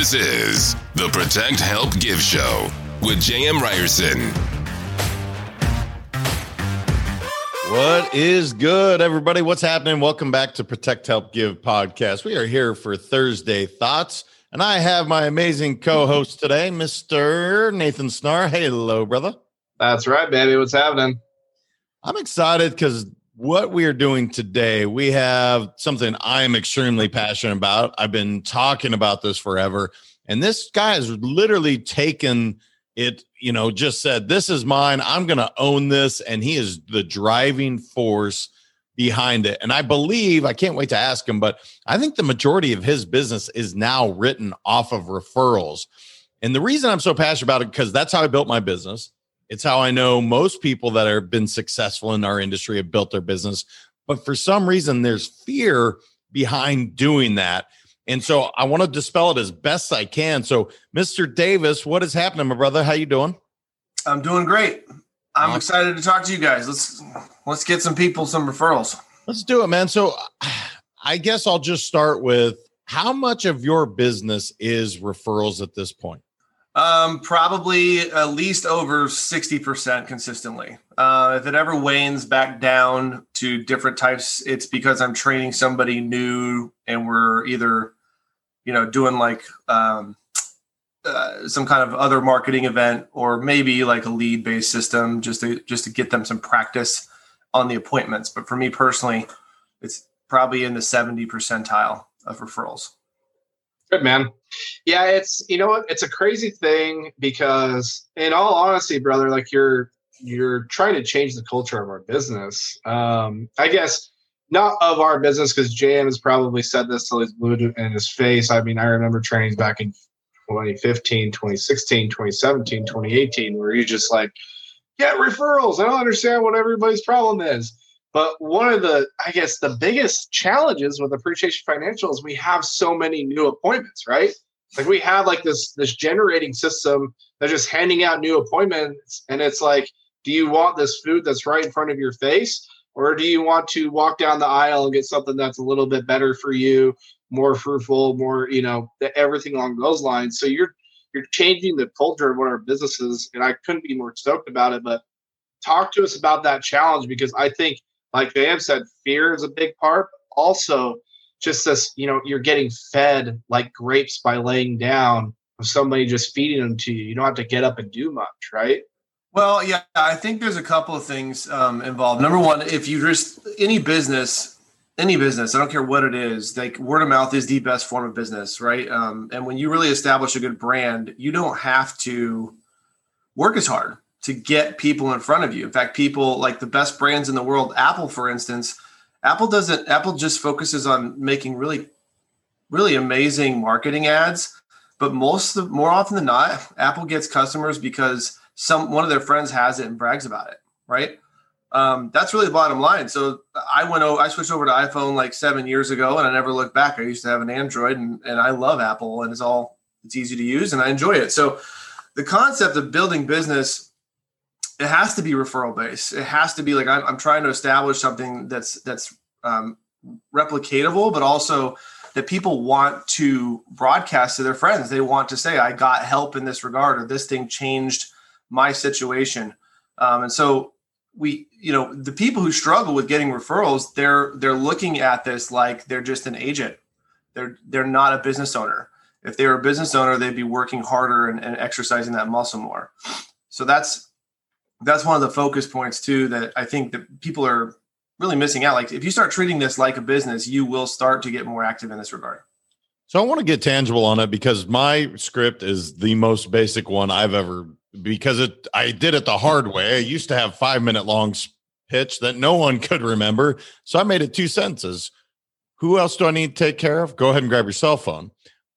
This is the Protect Help Give Show with JM Ryerson. What is good, everybody? What's happening? Welcome back to Protect Help Give podcast. We are here for Thursday Thoughts, and I have my amazing co host today, Mr. Nathan Snar. Hello, brother. That's right, baby. What's happening? I'm excited because what we are doing today, we have something I'm extremely passionate about. I've been talking about this forever, and this guy has literally taken it you know just said this is mine. I'm going to own this. And he is the driving force behind it. And i believe i can't wait to ask him but i think the majority of his business is now written off of referrals. And the reason i'm so passionate about it because that's how i built my business it's how i know most people that have been successful in our industry have built their business but for some reason there's fear behind doing that and so I want to dispel it as best I can. So, Mr. Davis, what is happening, my brother? How you doing? I'm doing great. I'm excited to talk to you guys. Let's let's get some people some referrals. Let's do it, man. So, I guess I'll just start with how much of your business is referrals at this point? Um, probably at least over 60% consistently. Uh, if it ever wanes back down to different types, it's because I'm training somebody new and we're either, you know, doing like um, uh, some kind of other marketing event or maybe like a lead based system just to just to get them some practice on the appointments. But for me personally, it's probably in the 70 percentile of referrals. Good man. Yeah, it's you know what? It's a crazy thing because in all honesty, brother, like you're you're trying to change the culture of our business. Um, I guess not of our business because JM has probably said this till he's blue in his face. I mean, I remember trainings back in 2015, 2016, 2017, 2018, where you just like, get referrals. I don't understand what everybody's problem is. But one of the, I guess, the biggest challenges with Appreciation Financial is we have so many new appointments, right? Like we have like this this generating system that's just handing out new appointments, and it's like, do you want this food that's right in front of your face, or do you want to walk down the aisle and get something that's a little bit better for you, more fruitful, more you know, everything along those lines? So you're you're changing the culture of what our business is, and I couldn't be more stoked about it. But talk to us about that challenge because I think like Van said, fear is a big part. Also, just this, you know, you're getting fed like grapes by laying down of somebody just feeding them to you. You don't have to get up and do much, right? Well, yeah, I think there's a couple of things um, involved. Number one, if you just any business, any business, I don't care what it is, like word of mouth is the best form of business, right? Um, and when you really establish a good brand, you don't have to work as hard to get people in front of you. In fact, people like the best brands in the world, Apple, for instance, Apple doesn't, Apple just focuses on making really, really amazing marketing ads. But most of, more often than not, Apple gets customers because some one of their friends has it and brags about it, right? Um, that's really the bottom line. So I went over, I switched over to iPhone like seven years ago, and I never looked back. I used to have an Android, and, and I love Apple, and it's all it's easy to use, and I enjoy it. So the concept of building business it has to be referral based. It has to be like I'm, I'm trying to establish something that's that's um, replicatable, but also that people want to broadcast to their friends. They want to say, "I got help in this regard," or "This thing changed my situation." Um, and so we, you know, the people who struggle with getting referrals, they're they're looking at this like they're just an agent. They're they're not a business owner. If they were a business owner, they'd be working harder and, and exercising that muscle more. So that's that's one of the focus points too that I think that people are really missing out. Like if you start treating this like a business, you will start to get more active in this regard. So I want to get tangible on it because my script is the most basic one I've ever because it I did it the hard way. I used to have 5 minute long pitch that no one could remember. So I made it two sentences. Who else do I need to take care of? Go ahead and grab your cell phone.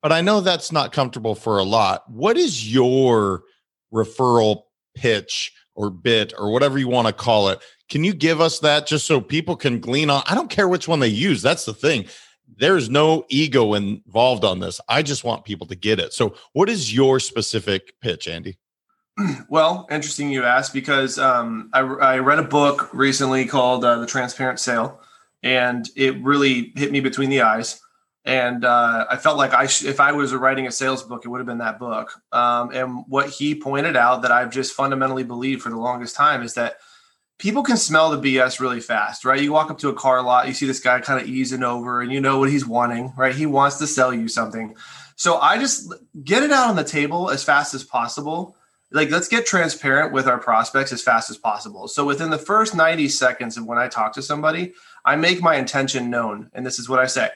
But I know that's not comfortable for a lot. What is your referral pitch or bit or whatever you want to call it. Can you give us that just so people can glean on? I don't care which one they use. That's the thing. There's no ego involved on this. I just want people to get it. So, what is your specific pitch, Andy? Well, interesting you asked because um, I, I, read a book recently called uh, The Transparent Sale, and it really hit me between the eyes. And uh, I felt like I sh- if I was writing a sales book, it would have been that book. Um, and what he pointed out that I've just fundamentally believed for the longest time is that people can smell the BS really fast, right? You walk up to a car lot, you see this guy kind of easing over, and you know what he's wanting, right? He wants to sell you something. So I just get it out on the table as fast as possible. Like, let's get transparent with our prospects as fast as possible. So within the first 90 seconds of when I talk to somebody, I make my intention known. And this is what I say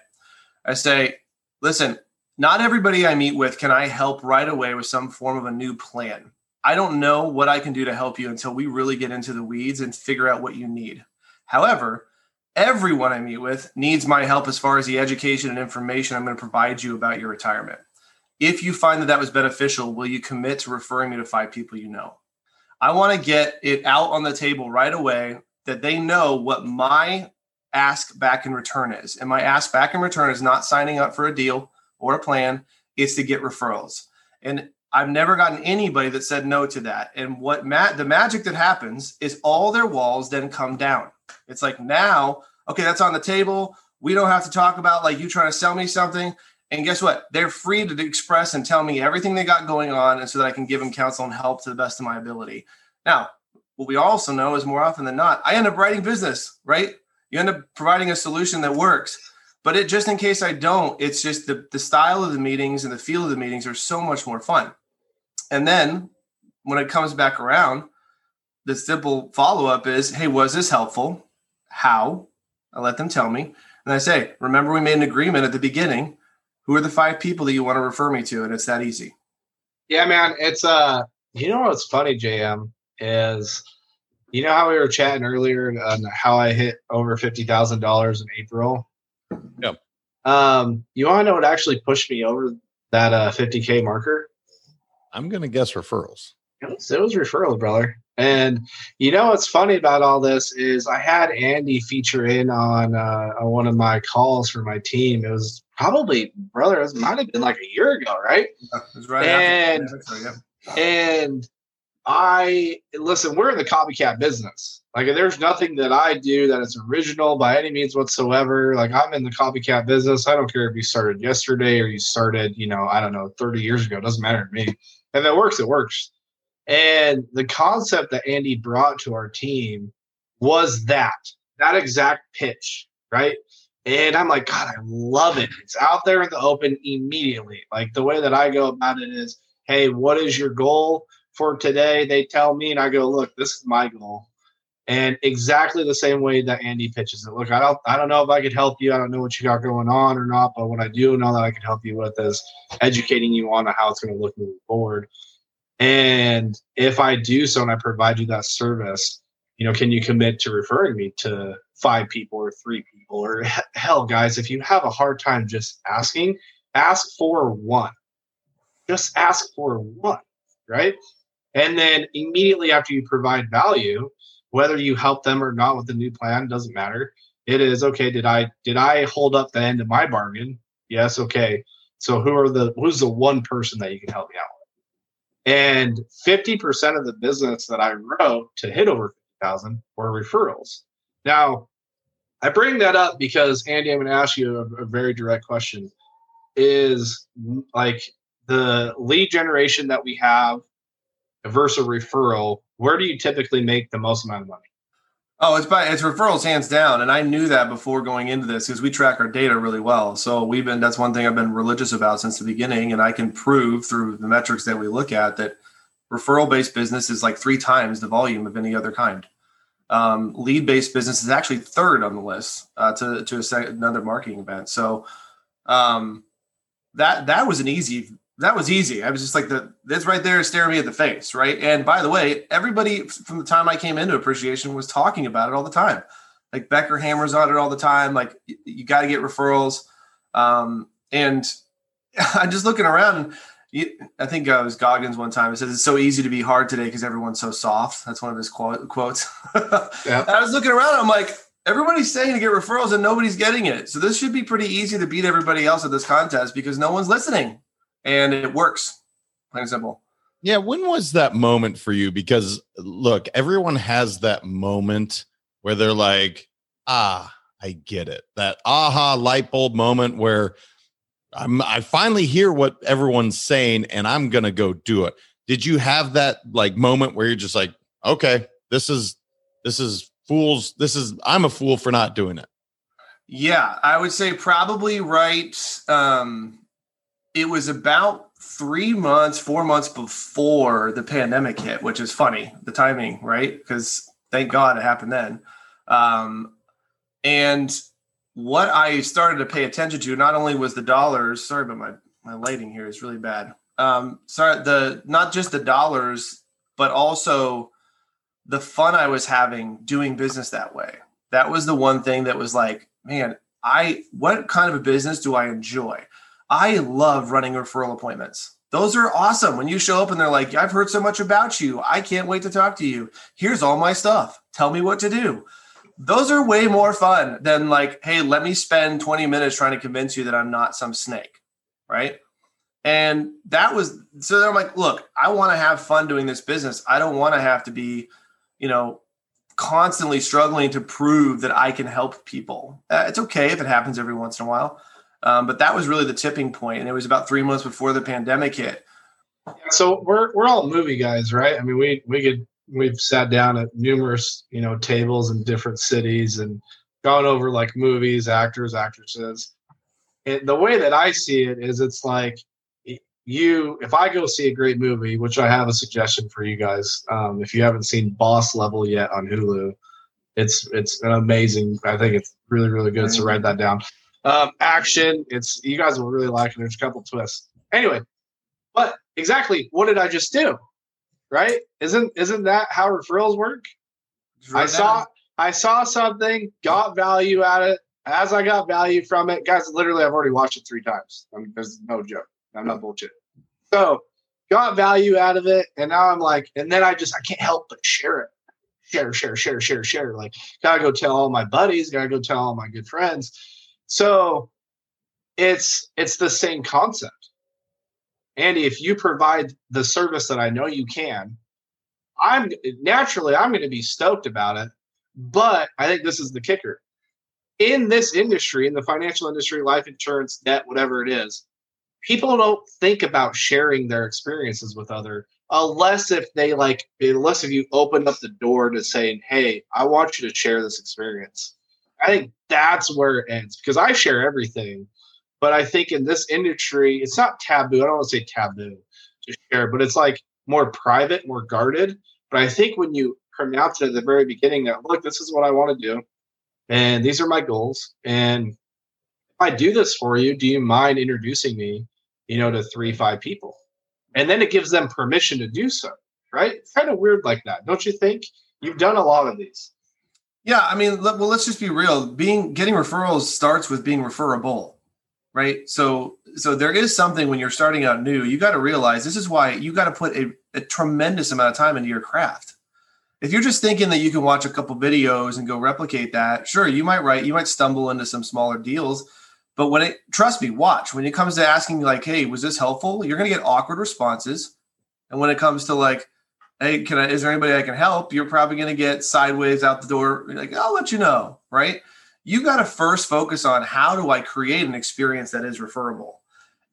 I say, listen, not everybody I meet with can I help right away with some form of a new plan. I don't know what I can do to help you until we really get into the weeds and figure out what you need. However, everyone I meet with needs my help as far as the education and information I'm going to provide you about your retirement. If you find that that was beneficial, will you commit to referring me to five people you know? I want to get it out on the table right away that they know what my ask back in return is. And my ask back in return is not signing up for a deal or a plan, it's to get referrals. And I've never gotten anybody that said no to that. And what Matt, the magic that happens is all their walls then come down. It's like now, okay, that's on the table. We don't have to talk about like you trying to sell me something. And guess what? They're free to express and tell me everything they got going on, and so that I can give them counsel and help to the best of my ability. Now, what we also know is more often than not, I end up writing business, right? You end up providing a solution that works. But it just in case I don't, it's just the, the style of the meetings and the feel of the meetings are so much more fun. And then when it comes back around, the simple follow up is, hey, was this helpful? How? I let them tell me. And I say, remember, we made an agreement at the beginning. Who are the five people that you want to refer me to? And it's that easy. Yeah, man. It's uh, you know what's funny, JM, is you know how we were chatting earlier on how I hit over fifty thousand dollars in April. Yep. Um, you want to know what actually pushed me over that uh 50k marker? I'm gonna guess referrals. It was, it was referrals, brother. And you know what's funny about all this is I had Andy feature in on uh, on one of my calls for my team. It was probably brother. It might have been like a year ago, right? It was right And- after. so, yeah. And I listen, we're in the copycat business. Like there's nothing that I do that is original by any means whatsoever. Like I'm in the copycat business. I don't care if you started yesterday or you started, you know, I don't know, 30 years ago. It doesn't matter to me. If it works, it works. And the concept that Andy brought to our team was that, that exact pitch, right? And I'm like, God, I love it. It's out there in the open immediately. Like the way that I go about it is, hey, what is your goal for today? They tell me, and I go, look, this is my goal. And exactly the same way that Andy pitches it. Look, I don't, I don't know if I could help you. I don't know what you got going on or not, but what I do know that I can help you with is educating you on how it's going to look moving forward. And if I do so and I provide you that service, you know, can you commit to referring me to five people or three people or hell, guys, if you have a hard time just asking, ask for one. Just ask for one, right? And then immediately after you provide value, whether you help them or not with the new plan doesn't matter. It is okay. Did I did I hold up the end of my bargain? Yes. Okay. So who are the who's the one person that you can help me out with? And fifty percent of the business that I wrote to hit over fifty thousand were referrals. Now, I bring that up because Andy, I'm going to ask you a, a very direct question: Is like the lead generation that we have versus referral? Where do you typically make the most amount of money? Oh, it's by it's referrals hands down, and I knew that before going into this because we track our data really well. So we've been that's one thing I've been religious about since the beginning, and I can prove through the metrics that we look at that referral based business is like three times the volume of any other kind. Um, lead based business is actually third on the list uh, to to sec- another marketing event. So um, that that was an easy that was easy. I was just like the this right there staring me at the face, right? And by the way, everybody from the time I came into appreciation was talking about it all the time. Like Becker hammers on it all the time. Like y- you got to get referrals. Um, and I'm just looking around. You, I think uh, it was Goggins one time. It says it's so easy to be hard today because everyone's so soft. That's one of his quote, quotes. Yeah. I was looking around. I'm like, everybody's saying to get referrals and nobody's getting it. So this should be pretty easy to beat everybody else at this contest because no one's listening, and it works. Plain and simple. Yeah, when was that moment for you? Because look, everyone has that moment where they're like, ah, I get it. That aha light bulb moment where I'm, I finally hear what everyone's saying and I'm going to go do it. Did you have that like moment where you're just like, okay, this is, this is fools. This is, I'm a fool for not doing it. Yeah, I would say probably right. Um, it was about three months, four months before the pandemic hit, which is funny, the timing, right? Because thank God it happened then. Um, and what I started to pay attention to not only was the dollars. Sorry but my my lighting here is really bad. Um, sorry, the not just the dollars, but also the fun I was having doing business that way. That was the one thing that was like, man, I what kind of a business do I enjoy? I love running referral appointments. Those are awesome. When you show up and they're like, I've heard so much about you. I can't wait to talk to you. Here's all my stuff. Tell me what to do those are way more fun than like, hey, let me spend 20 minutes trying to convince you that I'm not some snake. Right. And that was so I'm like, look, I want to have fun doing this business. I don't want to have to be, you know, constantly struggling to prove that I can help people. Uh, it's okay if it happens every once in a while. Um, but that was really the tipping point, and it was about three months before the pandemic hit. So we're we're all movie guys, right? I mean, we we could we've sat down at numerous you know tables in different cities and gone over like movies actors actresses and the way that i see it is it's like you if i go see a great movie which i have a suggestion for you guys um, if you haven't seen boss level yet on hulu it's it's an amazing i think it's really really good so write that down um, action it's you guys will really like it there's a couple twists anyway but exactly what did i just do right? Isn't isn't that how referrals work? I saw I saw something, got value at it. As I got value from it, guys, literally, I've already watched it three times. I mean, there's no joke. I'm not bullshit. So, got value out of it, and now I'm like, and then I just I can't help but share it, share, share, share, share, share. Like, gotta go tell all my buddies, gotta go tell all my good friends. So, it's it's the same concept. Andy, if you provide the service that I know you can, I'm naturally I'm going to be stoked about it. But I think this is the kicker. In this industry, in the financial industry, life insurance, debt, whatever it is, people don't think about sharing their experiences with other unless if they like unless if you open up the door to saying, "Hey, I want you to share this experience." I think that's where it ends because I share everything but I think in this industry, it's not taboo. I don't want to say taboo to share, but it's like more private, more guarded. But I think when you pronounce it at the very beginning that, look, this is what I want to do, and these are my goals. And if I do this for you, do you mind introducing me, you know, to three, five people? And then it gives them permission to do so, right? It's kind of weird like that, don't you think? You've done a lot of these. Yeah, I mean, well, let's just be real. Being getting referrals starts with being referable right? So so there is something when you're starting out new, you got to realize this is why you got to put a, a, tremendous amount of time into your craft. If you're just thinking that you can watch a couple videos and go replicate that, sure, you might write, you might stumble into some smaller deals. But when it trust me, watch when it comes to asking like, hey, was this helpful? You're gonna get awkward responses. And when it comes to like, hey, can I is there anybody I can help? You're probably gonna get sideways out the door, like, I'll let you know, right? you got to first focus on how do I create an experience that is referable.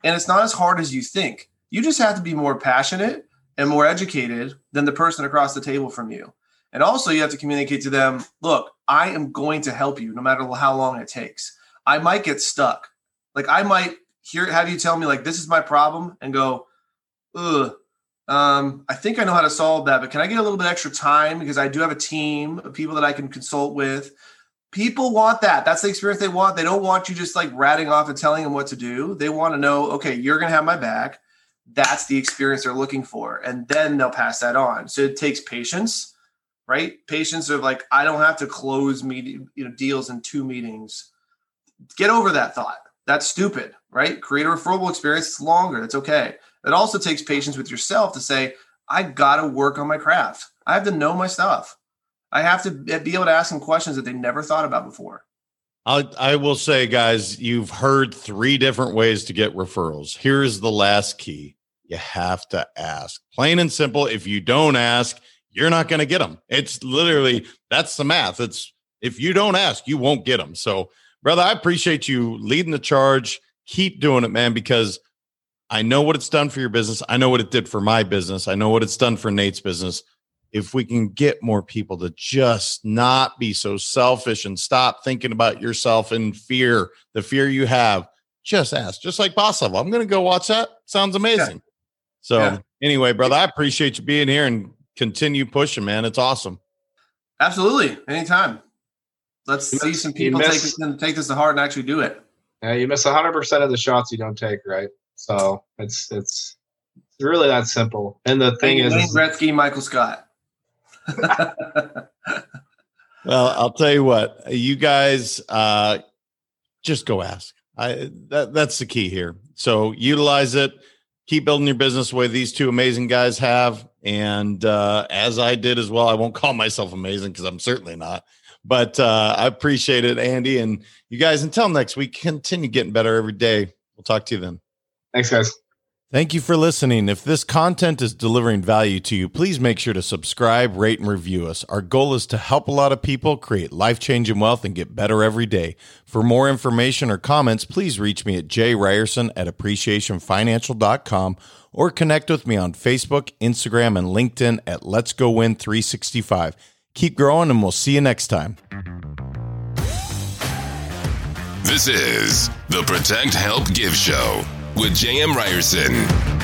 And it's not as hard as you think. You just have to be more passionate and more educated than the person across the table from you. And also, you have to communicate to them look, I am going to help you no matter how long it takes. I might get stuck. Like, I might hear, have you tell me, like, this is my problem and go, ugh, um, I think I know how to solve that, but can I get a little bit extra time because I do have a team of people that I can consult with people want that. That's the experience they want. They don't want you just like ratting off and telling them what to do. They want to know, okay, you're going to have my back. That's the experience they're looking for. And then they'll pass that on. So it takes patience, right? Patience of like, I don't have to close meeting, you know, deals in two meetings. Get over that thought. That's stupid, right? Create a referable experience. It's longer. That's okay. It also takes patience with yourself to say, I got to work on my craft. I have to know my stuff. I have to be able to ask them questions that they never thought about before. I, I will say, guys, you've heard three different ways to get referrals. Here's the last key you have to ask. Plain and simple. If you don't ask, you're not going to get them. It's literally that's the math. It's if you don't ask, you won't get them. So, brother, I appreciate you leading the charge, keep doing it, man, because I know what it's done for your business. I know what it did for my business. I know what it's done for Nate's business. If we can get more people to just not be so selfish and stop thinking about yourself in fear, the fear you have, just ask. Just like Boss Level. I'm going to go watch that. Sounds amazing. Yeah. So, yeah. anyway, brother, I appreciate you being here and continue pushing, man. It's awesome. Absolutely. Anytime. Let's you see miss, some people miss, take, this, take this to heart and actually do it. Yeah, you miss 100% of the shots you don't take, right? So it's it's really that simple. And the thing is, Wayne Gretzky, Michael Scott. well, I'll tell you what, you guys uh, just go ask. I that that's the key here. So utilize it. Keep building your business the way these two amazing guys have, and uh, as I did as well. I won't call myself amazing because I'm certainly not. But uh, I appreciate it, Andy, and you guys. Until next week, continue getting better every day. We'll talk to you then. Thanks, guys. Thank you for listening. If this content is delivering value to you, please make sure to subscribe, rate, and review us. Our goal is to help a lot of people create life changing wealth and get better every day. For more information or comments, please reach me at jryerson at appreciationfinancial.com or connect with me on Facebook, Instagram, and LinkedIn at Let's Go Win 365. Keep growing, and we'll see you next time. This is the Protect Help Give Show with J.M. Ryerson.